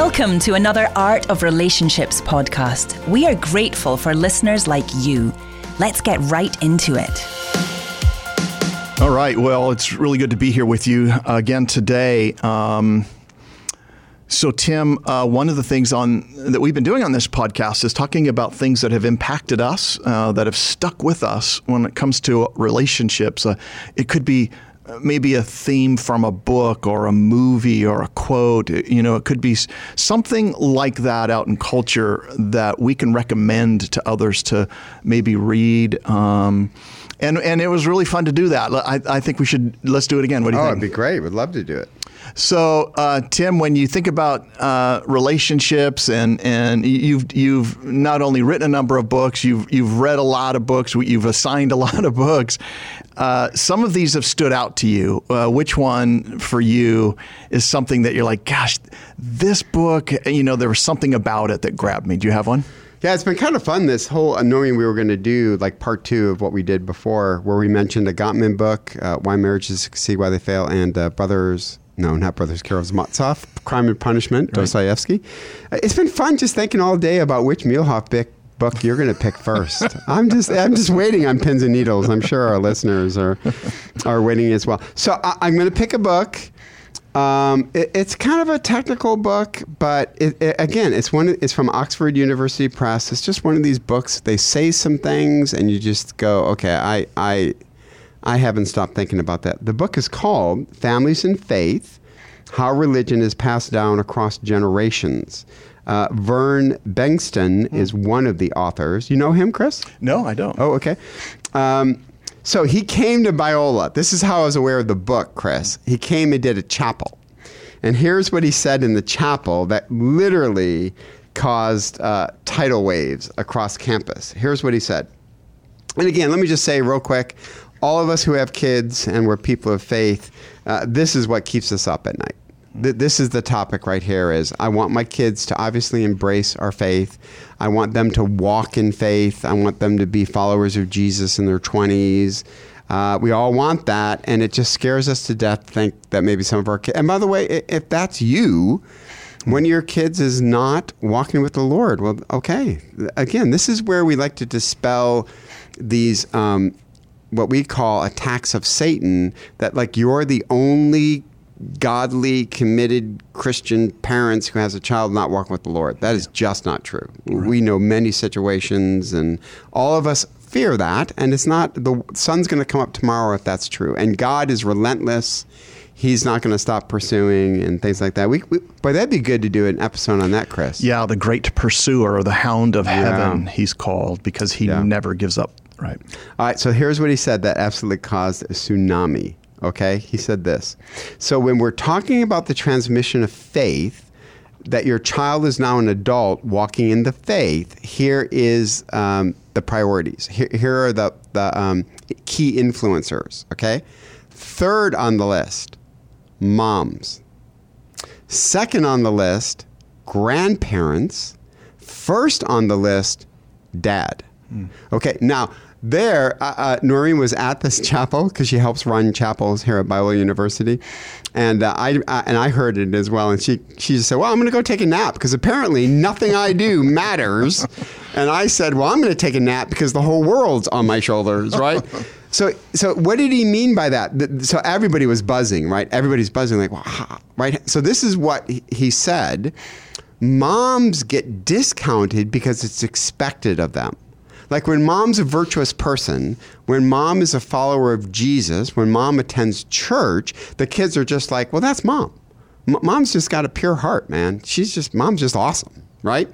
Welcome to another Art of Relationships podcast. We are grateful for listeners like you. Let's get right into it. All right. Well, it's really good to be here with you again today. Um, so, Tim, uh, one of the things on that we've been doing on this podcast is talking about things that have impacted us, uh, that have stuck with us when it comes to relationships. Uh, it could be maybe a theme from a book or a movie or a quote. You know, it could be something like that out in culture that we can recommend to others to maybe read. Um, and and it was really fun to do that. I, I think we should let's do it again. What do you oh, think? it'd be great. We'd love to do it. So, uh, Tim, when you think about uh, relationships, and and you've you've not only written a number of books, you've you've read a lot of books, you've assigned a lot of books. Uh, some of these have stood out to you. Uh, which one for you is something that you're like, gosh, this book, you know, there was something about it that grabbed me. Do you have one? Yeah, it's been kind of fun. This whole uh, knowing we were going to do like part two of what we did before, where we mentioned a Gottman book, uh, "Why Marriages Succeed, Why They Fail," and uh, Brothers no, not Brothers Karamazov, Crime and Punishment, right. Dostoevsky. It's been fun just thinking all day about which Muehlhoff book book you're going to pick first. I'm just I'm just waiting on pins and needles. I'm sure our listeners are are waiting as well. So I, am going to pick a book. Um, it, it's kind of a technical book, but it, it, again, it's one. It's from Oxford University Press. It's just one of these books. They say some things, and you just go, okay, I I I haven't stopped thinking about that. The book is called Families and Faith How Religion is Passed Down Across Generations. Uh, Vern Bengtson mm. is one of the authors. You know him, Chris? No, I don't. Oh, okay. Um, so he came to Biola. This is how I was aware of the book, Chris. He came and did a chapel. And here's what he said in the chapel that literally caused uh, tidal waves across campus. Here's what he said. And again, let me just say real quick all of us who have kids and we're people of faith, uh, this is what keeps us up at night. Th- this is the topic right here is I want my kids to obviously embrace our faith. I want them to walk in faith. I want them to be followers of Jesus in their 20s. Uh, we all want that, and it just scares us to death to think that maybe some of our kids. And by the way, if that's you, when your kids is not walking with the Lord, well, okay. Again, this is where we like to dispel these um, what we call attacks of Satan that like you're the only godly, committed Christian parents who has a child not walking with the Lord. That is just not true. Right. We know many situations, and all of us fear that. And it's not the sun's going to come up tomorrow if that's true. And God is relentless. He's not going to stop pursuing and things like that. We, we, but that'd be good to do an episode on that, Chris. Yeah, the great pursuer or the hound of heaven, yeah. he's called because he yeah. never gives up Right. All right. So here's what he said that absolutely caused a tsunami. Okay. He said this. So when we're talking about the transmission of faith, that your child is now an adult walking in the faith, here is um, the priorities. Here, here are the, the um, key influencers. Okay. Third on the list, moms. Second on the list, grandparents. First on the list, dad. Mm. Okay, now there, uh, uh, Noreen was at this chapel because she helps run chapels here at Biola University, and uh, I uh, and I heard it as well. And she she just said, "Well, I'm going to go take a nap because apparently nothing I do matters." and I said, "Well, I'm going to take a nap because the whole world's on my shoulders, right?" So, so what did he mean by that? So everybody was buzzing, right? Everybody's buzzing, like, wow, right? So this is what he said: moms get discounted because it's expected of them. Like when mom's a virtuous person, when mom is a follower of Jesus, when mom attends church, the kids are just like, well, that's mom. M- mom's just got a pure heart, man. She's just, mom's just awesome, right?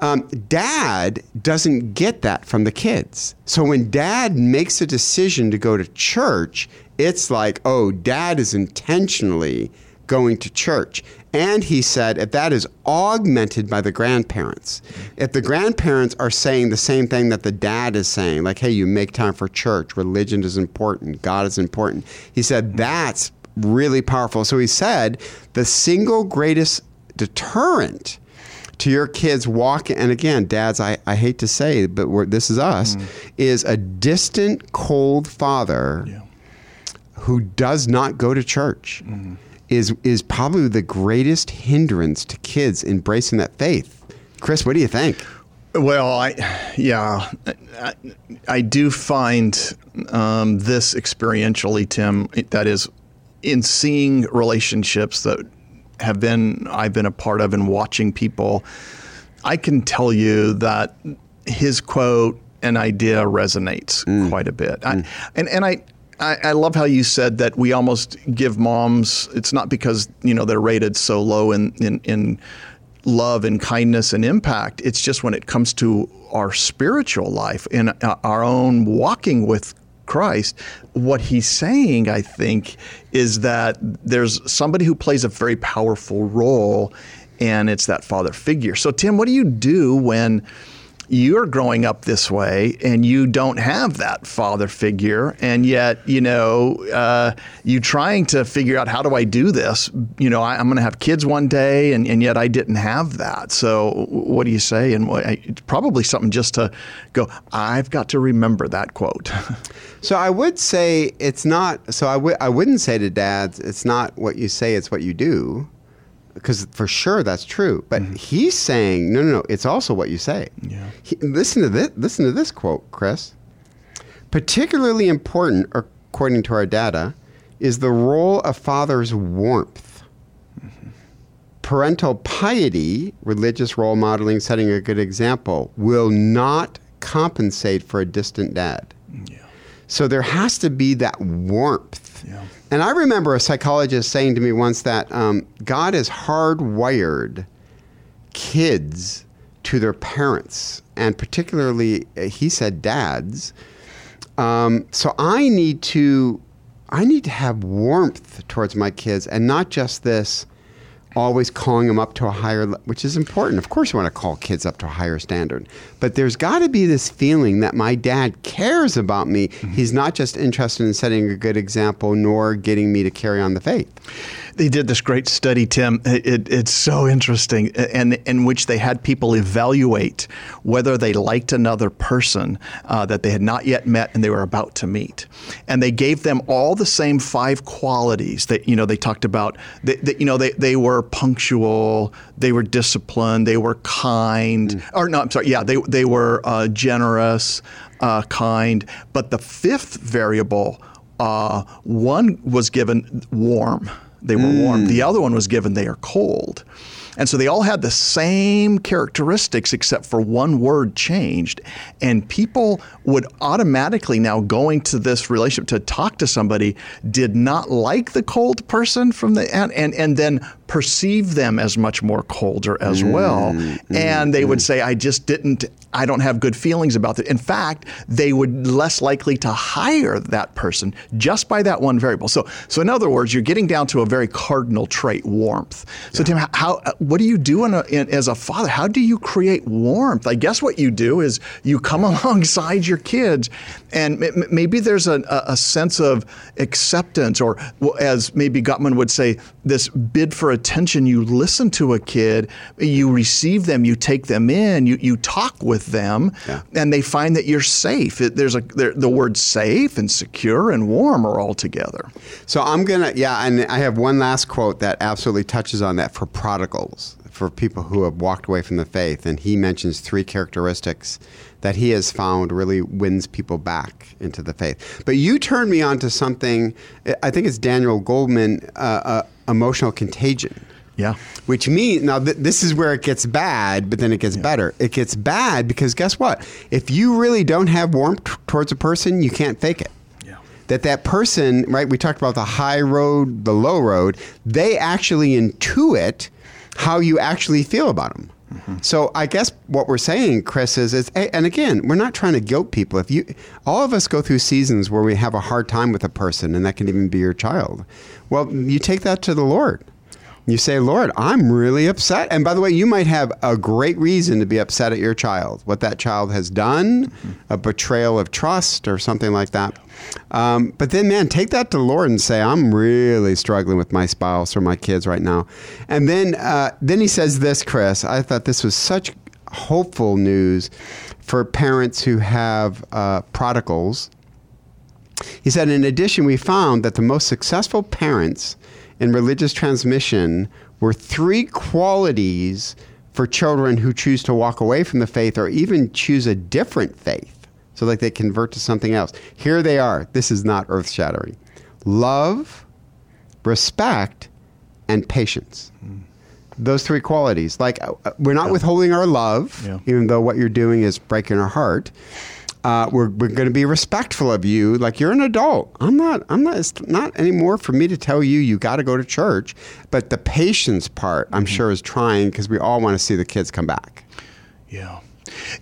Um, dad doesn't get that from the kids. So when dad makes a decision to go to church, it's like, oh, dad is intentionally going to church. And he said, if that is augmented by the grandparents, if the grandparents are saying the same thing that the dad is saying, like, hey, you make time for church, religion is important, God is important, he said, that's really powerful. So he said, the single greatest deterrent to your kids walking, and again, dads, I, I hate to say, but this is us, mm. is a distant, cold father yeah. who does not go to church. Mm is is probably the greatest hindrance to kids embracing that faith. Chris, what do you think? Well, I, yeah, I, I do find um, this experientially, Tim. That is, in seeing relationships that have been I've been a part of and watching people, I can tell you that his quote and idea resonates mm. quite a bit. Mm. I, and and I. I, love how you said that we almost give moms. It's not because you know they're rated so low in, in, in love and kindness and impact. It's just when it comes to our spiritual life and uh, our own walking with Christ, what he's saying, I think, is that there's somebody who plays a very powerful role, and it's that father figure. So, Tim, what do you do when you're growing up this way and you don't have that father figure and yet you know uh, you trying to figure out how do i do this? You know I, am going to have kids one day and, and yet i didn't have that. So what do you say? And what, it's probably something just to go i've got to remember that quote. So i would say it's not so I w- I wouldn't say to dads it's not what you say it's what you do because for sure that's true. But mm-hmm. he's saying, no, no, no. It's also what you say. Yeah. He, listen to this. Listen to this quote, Chris. Particularly important, according to our data, is the role of father's warmth. Mm-hmm. Parental piety, religious role modeling, setting a good example, will not compensate for a distant dad. Yeah. So there has to be that warmth. Yeah. And I remember a psychologist saying to me once that um, God has hardwired kids to their parents, and particularly, uh, he said, dads. Um, so I need to, I need to have warmth towards my kids, and not just this always calling them up to a higher, which is important. Of course, you want to call kids up to a higher standard, but there's got to be this feeling that my dad cares about me. Mm-hmm. He's not just interested in setting a good example, nor getting me to carry on the faith they did this great study, Tim. It, it's so interesting, and in which they had people evaluate whether they liked another person uh, that they had not yet met and they were about to meet, and they gave them all the same five qualities that you know they talked about. That, that you know they they were punctual, they were disciplined, they were kind, mm. or no, I'm sorry, yeah, they they were uh, generous, uh, kind. But the fifth variable. Uh, one was given warm they were mm. warm. The mm. other one was given they are cold. And so they all had the same characteristics except for one word changed. And people would automatically now going to this relationship to talk to somebody did not like the cold person from the and and, and then perceive them as much more colder as mm, well. Mm, and they mm. would say, I just didn't, I don't have good feelings about it. In fact, they would less likely to hire that person just by that one variable. So, so in other words, you're getting down to a very cardinal trait, warmth. So, yeah. Tim, how, what do you do in a, in, as a father? How do you create warmth? I guess what you do is you come alongside your kids, and m- maybe there's a, a sense of acceptance, or as maybe Gottman would say, this bid for attention. You listen to a kid, you receive them, you take them in, you, you talk with them, yeah. and they find that you're safe. It, there's a there, the words safe and secure and warm are all together. So I'm gonna yeah, and I have one last quote that absolutely touches on that for prodigals, for people who have walked away from the faith, and he mentions three characteristics that he has found really wins people back into the faith. But you turned me on to something. I think it's Daniel Goleman, Uh, uh, emotional contagion. Yeah. Which means, now th- this is where it gets bad, but then it gets yeah. better. It gets bad because guess what? If you really don't have warmth t- towards a person, you can't fake it. Yeah. That that person, right? We talked about the high road, the low road. They actually intuit how you actually feel about them. Mm-hmm. So I guess what we're saying, Chris, is, is and again, we're not trying to guilt people. If you, all of us go through seasons where we have a hard time with a person, and that can even be your child. Well, you take that to the Lord. You say, Lord, I'm really upset. And by the way, you might have a great reason to be upset at your child, what that child has done, mm-hmm. a betrayal of trust, or something like that. Um, but then, man, take that to the Lord and say, I'm really struggling with my spouse or my kids right now. And then, uh, then he says this, Chris. I thought this was such hopeful news for parents who have uh, prodigals he said, in addition, we found that the most successful parents in religious transmission were three qualities for children who choose to walk away from the faith or even choose a different faith so like they convert to something else. Here they are. This is not earth shattering. Love, respect, and patience. Mm. Those three qualities. Like uh, we're not yeah. withholding our love, yeah. even though what you're doing is breaking our heart. Uh, we're, we're going to be respectful of you. Like you're an adult. I'm not i'm not it's not anymore for me to tell you you got to go to church. But the patience part i'm mm-hmm. sure is trying because we all want to see the kids come back. Yeah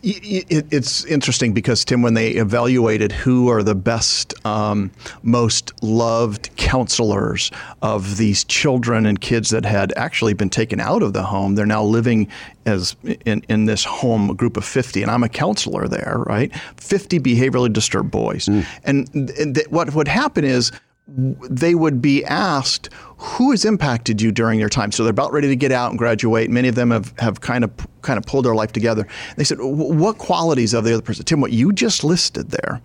it's interesting because Tim, when they evaluated who are the best, um, most loved counselors of these children and kids that had actually been taken out of the home, they're now living as in, in this home a group of 50 and i'm a counselor there right 50 behaviorally disturbed boys mm. and, and th- what would happen is they would be asked who has impacted you during your time. So they're about ready to get out and graduate. Many of them have, have kind of kind of pulled their life together. They said, "What qualities of the other person?" Tim, what you just listed there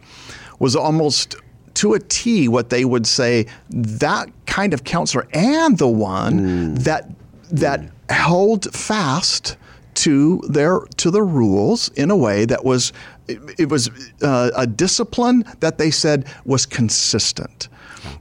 was almost to a T what they would say that kind of counselor and the one mm. that that mm. held fast to their to the rules in a way that was it, it was uh, a discipline that they said was consistent.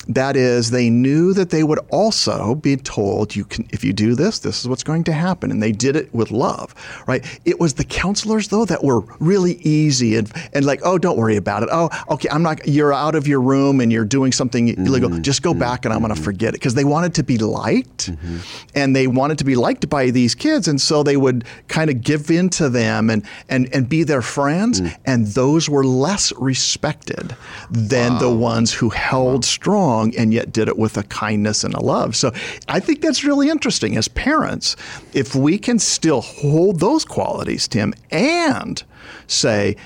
That is, they knew that they would also be told, "You can, if you do this, this is what's going to happen," and they did it with love, right? It was the counselors though that were really easy and and like, "Oh, don't worry about it. Oh, okay, I'm not. You're out of your room and you're doing something mm-hmm. illegal. Just go mm-hmm. back and I'm going to forget it." Because they wanted to be liked, mm-hmm. and they wanted to be liked by these kids, and so they would kind of give in to them and and and be their friends, mm. and those were less respected than wow. the ones who held wow. strong wrong and yet did it with a kindness and a love. So I think that's really interesting as parents. If we can still hold those qualities, Tim, and say,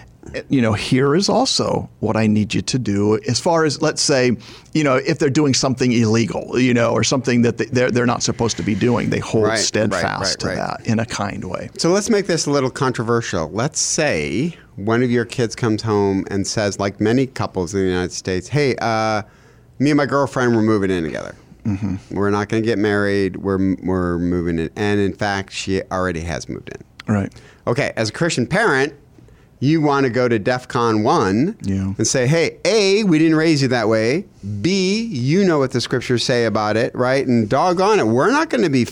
you know, here is also what I need you to do. As far as, let's say, you know, if they're doing something illegal, you know, or something that they're they're not supposed to be doing, they hold right, steadfast right, right, to that in a kind way. So let's make this a little controversial. Let's say one of your kids comes home and says, like many couples in the United States, "Hey, uh, me and my girlfriend were moving in together. Mm-hmm. We're not going to get married. We're we're moving in, and in fact, she already has moved in. Right. Okay. As a Christian parent, you want to go to DEFCON one yeah. and say, "Hey, a, we didn't raise you that way. B, you know what the scriptures say about it, right? And doggone it, we're not going to be."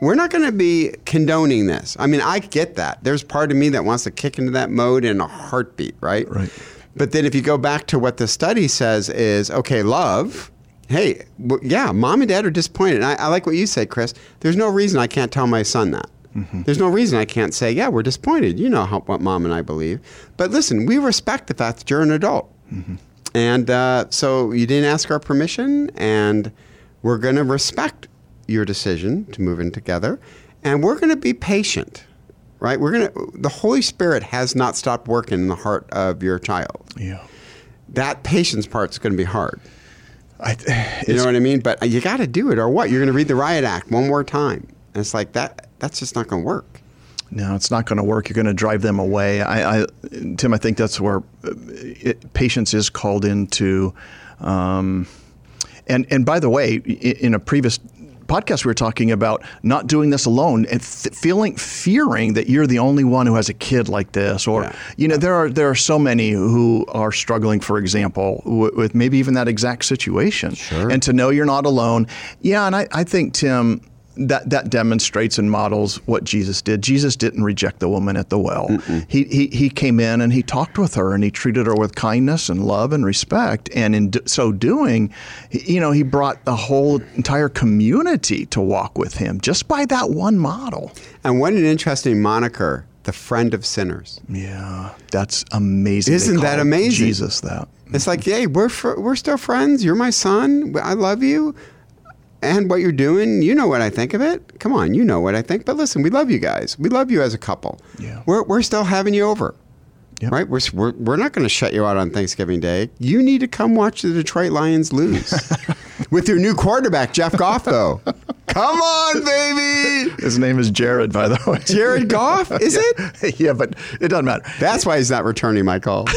We're not going to be condoning this. I mean, I get that. There's part of me that wants to kick into that mode in a heartbeat, right? Right. But then if you go back to what the study says is, okay, love, hey, w- yeah, mom and dad are disappointed. I, I, like what you said, Chris. There's no reason I can't tell my son that. Mm-hmm. There's no reason I can't say, yeah, we're disappointed. You know how, what mom and I believe. But listen, we respect the fact that you're an adult. Mm-hmm. And uh, so you didn't ask our permission, and we're going to respect your decision to move in together, and we're going to be patient right? We're gonna. The Holy Spirit has not stopped working in the heart of your child. Yeah. That patience part's going to be hard. I, you know what I mean? But you got to do it, or what? You're going to read the riot act one more time, and it's like that. That's just not going to work. No, it's not going to work. You're going to drive them away. I, I, Tim, I think that's where uh, it, patience is called into. Um, and and by the way, in a previous podcast we were talking about not doing this alone and th- feeling fearing that you're the only one who has a kid like this or yeah. you know there are there are so many who are struggling for example w- with maybe even that exact situation sure. and to know you're not alone yeah and I, I think Tim that that demonstrates and models what Jesus did. Jesus didn't reject the woman at the well. He, he he came in and he talked with her and he treated her with kindness and love and respect. And in do, so doing, you know, he brought the whole entire community to walk with him just by that one model. And what an interesting moniker, the friend of sinners. Yeah, that's amazing. Isn't that amazing? Jesus, that. It's like, hey, we're fr- we're still friends. You're my son. I love you and what you're doing, you know what I think of it. Come on, you know what I think. But listen, we love you guys. We love you as a couple. Yeah. We're, we're still having you over. Yep. Right? We're, we're, we're not going to shut you out on Thanksgiving Day. You need to come watch the Detroit Lions lose. With your new quarterback, Jeff Goff, though. Come on, baby. His name is Jared, by the way. Jared Goff? Is yeah. it? Yeah, but it doesn't matter. That's why he's not returning my calls.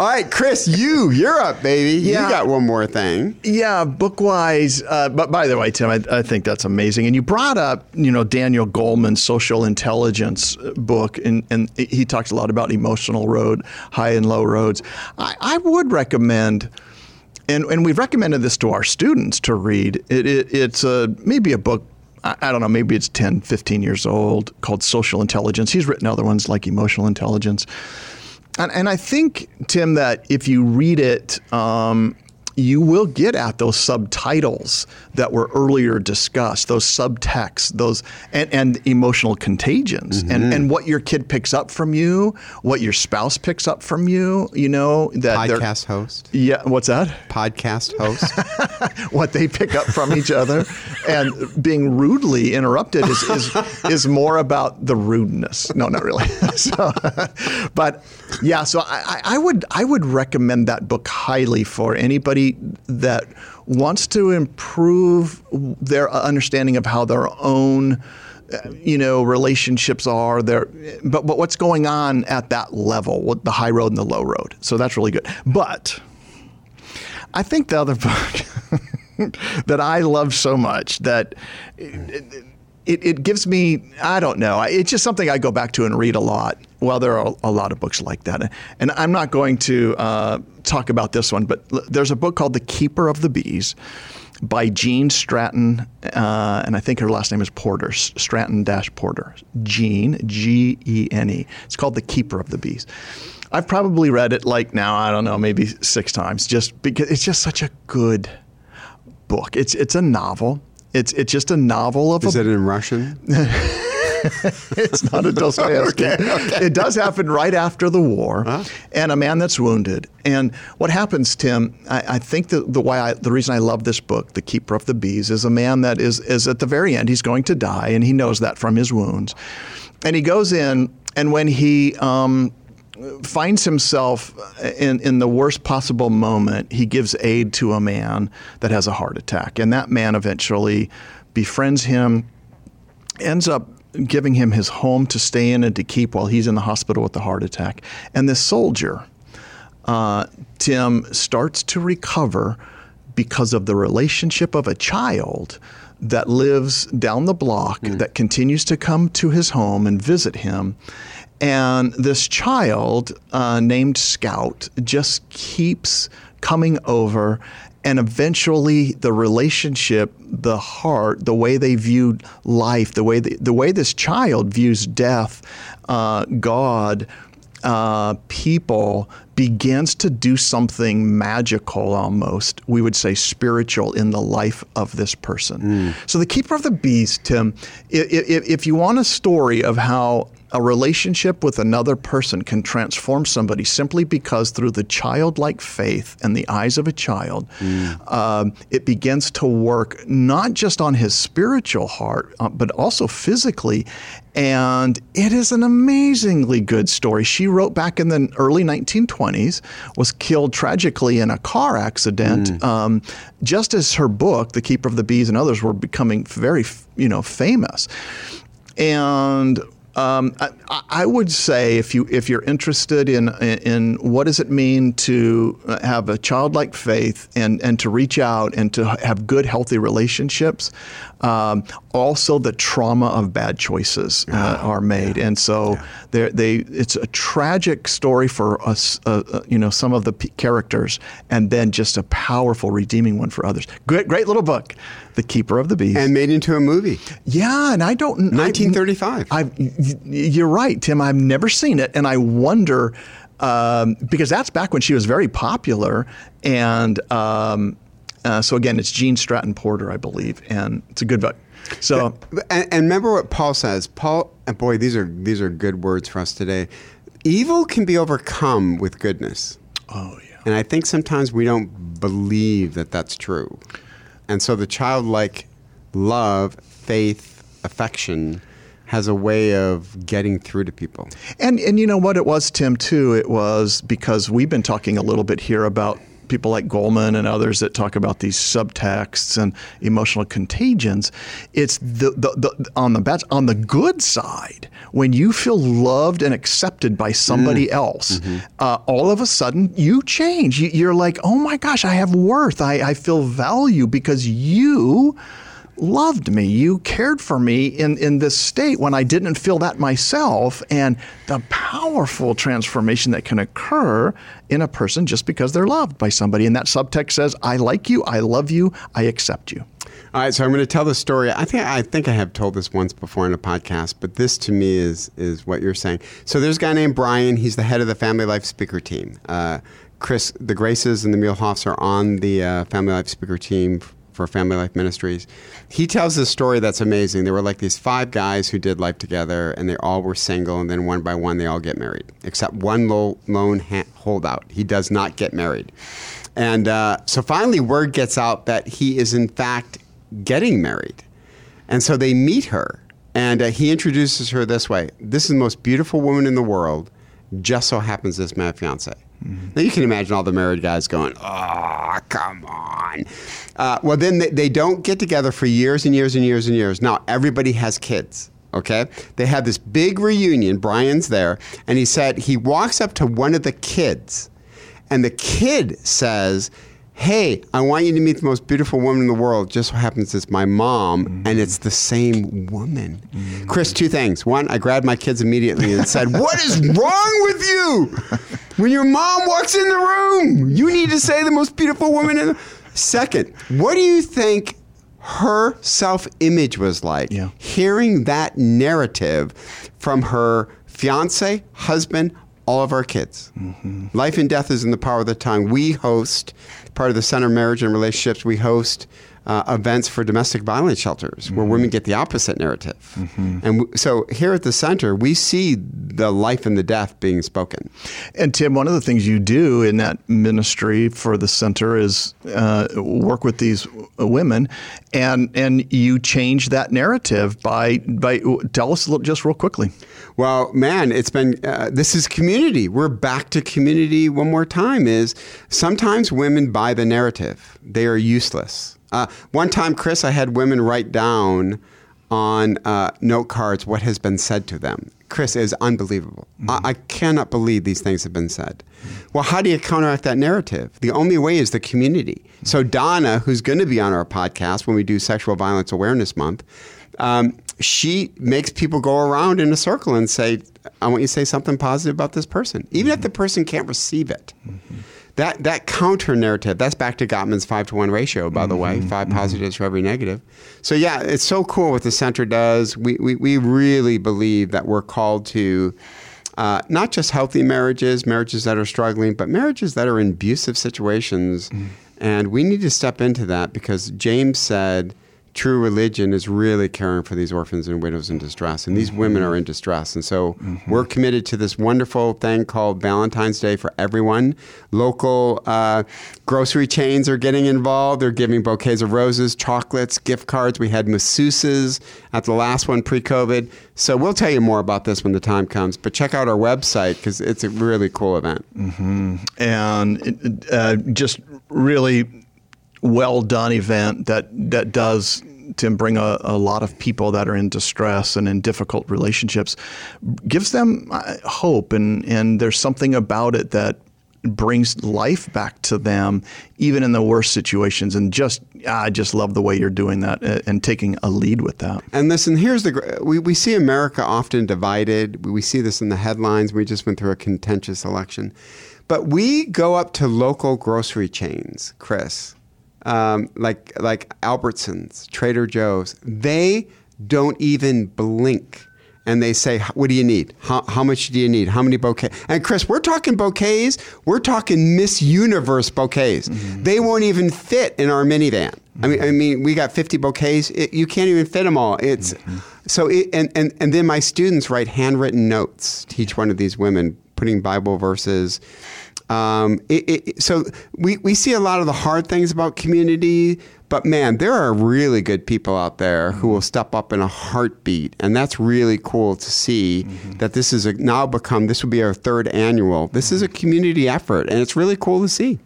All right, Chris, you you're up, baby. Yeah. You got one more thing. Yeah, book wise. Uh, but by the way, Tim, I, I think that's amazing. And you brought up, you know, Daniel Goleman's social intelligence book, and, and he talks a lot about emotional road, high and low roads. I, I would recommend. And, and we've recommended this to our students to read. It, it, it's a, maybe a book I, I don't know, maybe it's 10, 15 years old, called Social Intelligence. He's written other ones like Emotional Intelligence. And, and I think, Tim, that if you read it, um, you will get at those subtitles that were earlier discussed, those subtexts, those and, and emotional contagions, Mm-hmm. and, and what your kid picks up from you, what your spouse picks up from you. You know that Podcast host. Yeah, what's that? Podcast host. what they pick up from each other, and being rudely interrupted is, is is more about the rudeness. No, not really. so, but yeah, so I, I would I would recommend that book highly for anybody that wants to improve their understanding of how their own you know relationships are there but but what's going on at that level what the high road and the low road. So that's really good. But I think the other book that I love so much that it, it, it gives me, I don't know, it's just something I go back to and read a lot. Well, there are a lot of books like that. And I'm not going to uh, talk about this one, but there's a book called The Keeper of the Bees by Gene Stratton, uh, and I think her last name is Porter, Stratton dash Porter. Gene, G E N E. It's called The Keeper of the Bees. I've probably read it like now, I don't know, maybe six times, just because it's just such a good book. It's it's a novel. It's it's just a novel of Is a it in Russian? it's not a Dostoevsky. It does happen right after the war, and a man that's wounded. And what happens, Tim? I, I think the the why I, the reason I love this book, The Keeper of the Bees, is a man that is is at the very end. He's going to die, and he knows that from his wounds. And he goes in, and when he um, finds himself in, in the worst possible moment, he gives aid to a man that has a heart attack. And that man eventually befriends him, ends up giving him his home to stay in and to keep while he's in the hospital with the heart attack. And this soldier, uh, Tim, starts to recover because of the relationship of a child that lives down the block that continues to come to his home and visit him. And this child uh, named Scout just keeps coming over. And eventually, the relationship, the heart, the way they viewed life, the way the way this child views death, uh, God, uh, people begins to do something magical almost, we would say spiritual in the life of this person. So, The Keeper of the Bees, Tim, if, if you want a story of how a relationship with another person can transform somebody simply because through the childlike faith and the eyes of a child, um, it begins to work not just on his spiritual heart, uh, but also physically. And it is an amazingly good story. She wrote back in the early 1920s, was killed tragically in a car accident, um, just as her book, The Keeper of the Bees, and others were becoming very, you know, famous. And um, I, I would say if you if you're interested in in what does it mean to have a childlike faith and and to reach out and to have good healthy relationships, um, also the trauma of bad choices uh, are made, and so they they it's a tragic story for us, uh, uh, you know, some of the p- characters, and then just a powerful redeeming one for others. Great great little book, The Keeper of the Bees. and made into a movie. Yeah, and I don't. 1935. I, I, you're right, Tim. I've never seen it, and I wonder um, because that's back when she was very popular, and um, uh, so again, it's Gene Stratton Porter, I believe, and it's a good book. So And, and remember what Paul says. Paul, and boy, these are these are good words for us today. Evil can be overcome with goodness. oh yeah, And I think sometimes we don't believe that that's true. And so the childlike love, faith, affection has a way of getting through to people. and and you know what it was, Tim, too. It was because we've been talking a little bit here about people like Goleman and others that talk about these subtexts and emotional contagions. It's the, the, the on the bad, on the good side when you feel loved and accepted by somebody mm. else. Mm-hmm. Uh, all of a sudden, you change. You, are like, oh my gosh, I have worth. I, I feel value because you loved me. You cared for me in, in this state when I didn't feel that myself. And the powerful transformation that can occur in a person just because they're loved by somebody. And that subtext says, I like you, I love you, I accept you. All right, so I'm going to tell the story. I think I think I have told this once before in a podcast, but this to me is is what you're saying. So there's a guy named Brian. He's the head of the Family Life Speaker Team. Uh, Chris, the Graces and the Muehlhoffs are on the uh, Family Life Speaker Team for Family Life Ministries. He tells this story that's amazing. There were like these five guys who did life together, and they all were single, and then one by one they all get married, except one lone holdout. He does not get married. And uh, so finally, word gets out that he is in fact getting married. And so they meet her, and uh, he introduces her this way This is the most beautiful woman in the world, just so happens this is my fiance. Now you can imagine all the married guys going, "Oh, come on." Uh, well, then they, they don't get together for years and years and years and years. Now everybody has kids. Okay, they have this big reunion. Brian's there, and he said he walks up to one of the kids, and the kid says, hey, I want you to meet the most beautiful woman in the world. Just so happens it's my mom, mm-hmm. and it's the same woman. Mm-hmm. Chris, two things. One, I grabbed my kids immediately and said, What is wrong with you? When your mom walks in the room, you need to say the most beautiful woman in the Second, what do you think her self image was like? Yeah. Hearing that narrative from her fiance, husband, all of our kids. Mm-hmm. Life and death is in the power of the tongue. We host part of the Center of Marriage and Relationships. We host uh, events for domestic violence shelters mm-hmm. where women get the opposite narrative. Mm-hmm. And w- so here at the center, we see the life and the death being spoken. And Tim, one of the things you do in that ministry for the center is uh, work with these women, and and you change that narrative by by tell us just real quickly. Well, man, it's been uh, this is community. We're back to community one more time. Is sometimes women buy the narrative; they are useless. Uh, one time, Chris, I had women write down on uh, note cards what has been said to them. Chris is unbelievable. Mm-hmm. I-, I, cannot believe these things have been said. Mm-hmm. Well, how do you counteract that narrative? The only way is the community. Mm-hmm. So, Donna, who's going to be on our podcast when we do Sexual Violence Awareness Month, um, she makes people go around in a circle and say, I want you to say something positive about this person, even if the person can't receive it. Mm-hmm that that counter narrative that's back to Gottman's five to one ratio by mm-hmm, the way 5 mm-hmm. positives for every negative so yeah it's so cool what the center does we we, we really believe that we're called to uh, not just healthy marriages marriages that are struggling but marriages that are in abusive situations mm. and we need to step into that because James said true religion is really caring for these orphans and widows in distress. And these women are in distress. And so mm-hmm. we're committed to this wonderful thing called Valentine's Day for everyone. Local uh, grocery chains are getting involved. They're giving bouquets of roses, chocolates, gift cards. We had masseuses at the last one pre COVID. So we'll tell you more about this when the time comes. But check out our website because it's a really cool event. Mm-hmm. And uh, just really well done event that that does to bring a, a, lot of people that are in distress and in difficult relationships gives them uh, hope and and there's something about it that brings life back to them even in the worst situations and just I just love the way you're doing that uh, and taking a lead with that. And listen, here's the we, we see America often divided. We see this in the headlines. We just went through a contentious election. But we go up to local grocery chains, Chris, um, like like Albertsons, Trader Joe's, they don't even blink. And they say, "What do you need? How, how much do you need? How many bouquets?" And Chris, we're talking bouquets. We're talking Miss Universe bouquets. Mm-hmm. They won't even fit in our minivan. Mm-hmm. I mean, I mean, we got 50 bouquets. It, you can't even fit them all. It's mm-hmm. so. It, and and and then my students write handwritten notes to each one of these women, putting Bible verses um, it, it, so we, we see a lot of the hard things about community, but man, there are really good people out there who will step up in a heartbeat, and that's really cool to see mm-hmm. that this is a, now become this will be our third annual. This is a community effort, and it's really cool to see.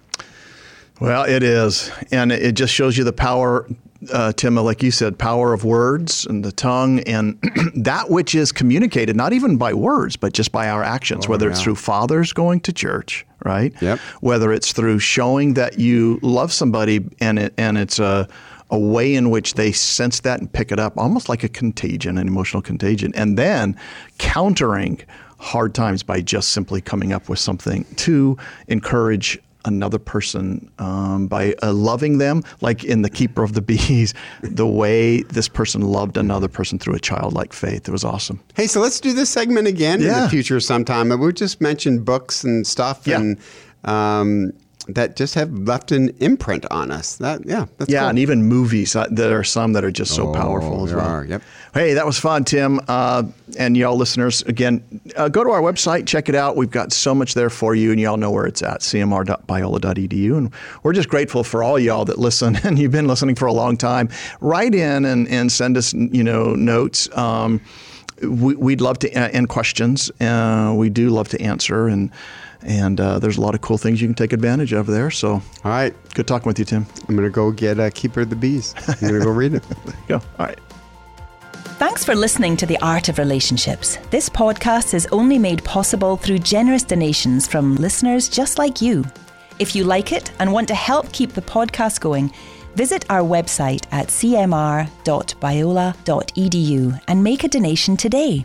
Well, it is. And it just shows you the power, uh, Tim, like you said, power of words and the tongue and that which is communicated, not even by words, but just by our actions, whether it's through fathers going to church, right? Yep. Whether it's through showing that you love somebody and it, and it's a, a way in which they sense that and pick it up, almost like a contagion, an emotional contagion, and then countering hard times by just simply coming up with something to encourage another person um, by uh, loving them, like in The Keeper of the Bees, the way this person loved another person through a childlike faith. It was awesome. Hey, so let's do this segment again in the future sometime. We just mentioned books and stuff Yeah. and um, that just have left an imprint on us. That yeah, that's Yeah, cool. and even movies. Uh, there are some that are just so Oh, powerful as there well. are, yep. Hey, that was fun, Tim. Uh, and y'all listeners, again, uh, go to our website, check it out. We've got so much there for you, and y'all know where it's at, cmr.biola.edu. And we're just grateful for all y'all that listen, and you've been listening for a long time. Write in and, and send us, you know, notes. Um, we, we'd love to, uh, and questions. Uh, we do love to answer, and and uh, there's a lot of cool things you can take advantage of there. So All right, good talking with you, Tim. I'm gonna go get a Keeper of the Bees. I'm gonna go read it. Go. All right. Thanks for listening to The Art of Relationships. This podcast is only made possible through generous donations from listeners just like you. If you like it and want to help keep the podcast going, visit our website at cmr.biola.edu and make a donation today.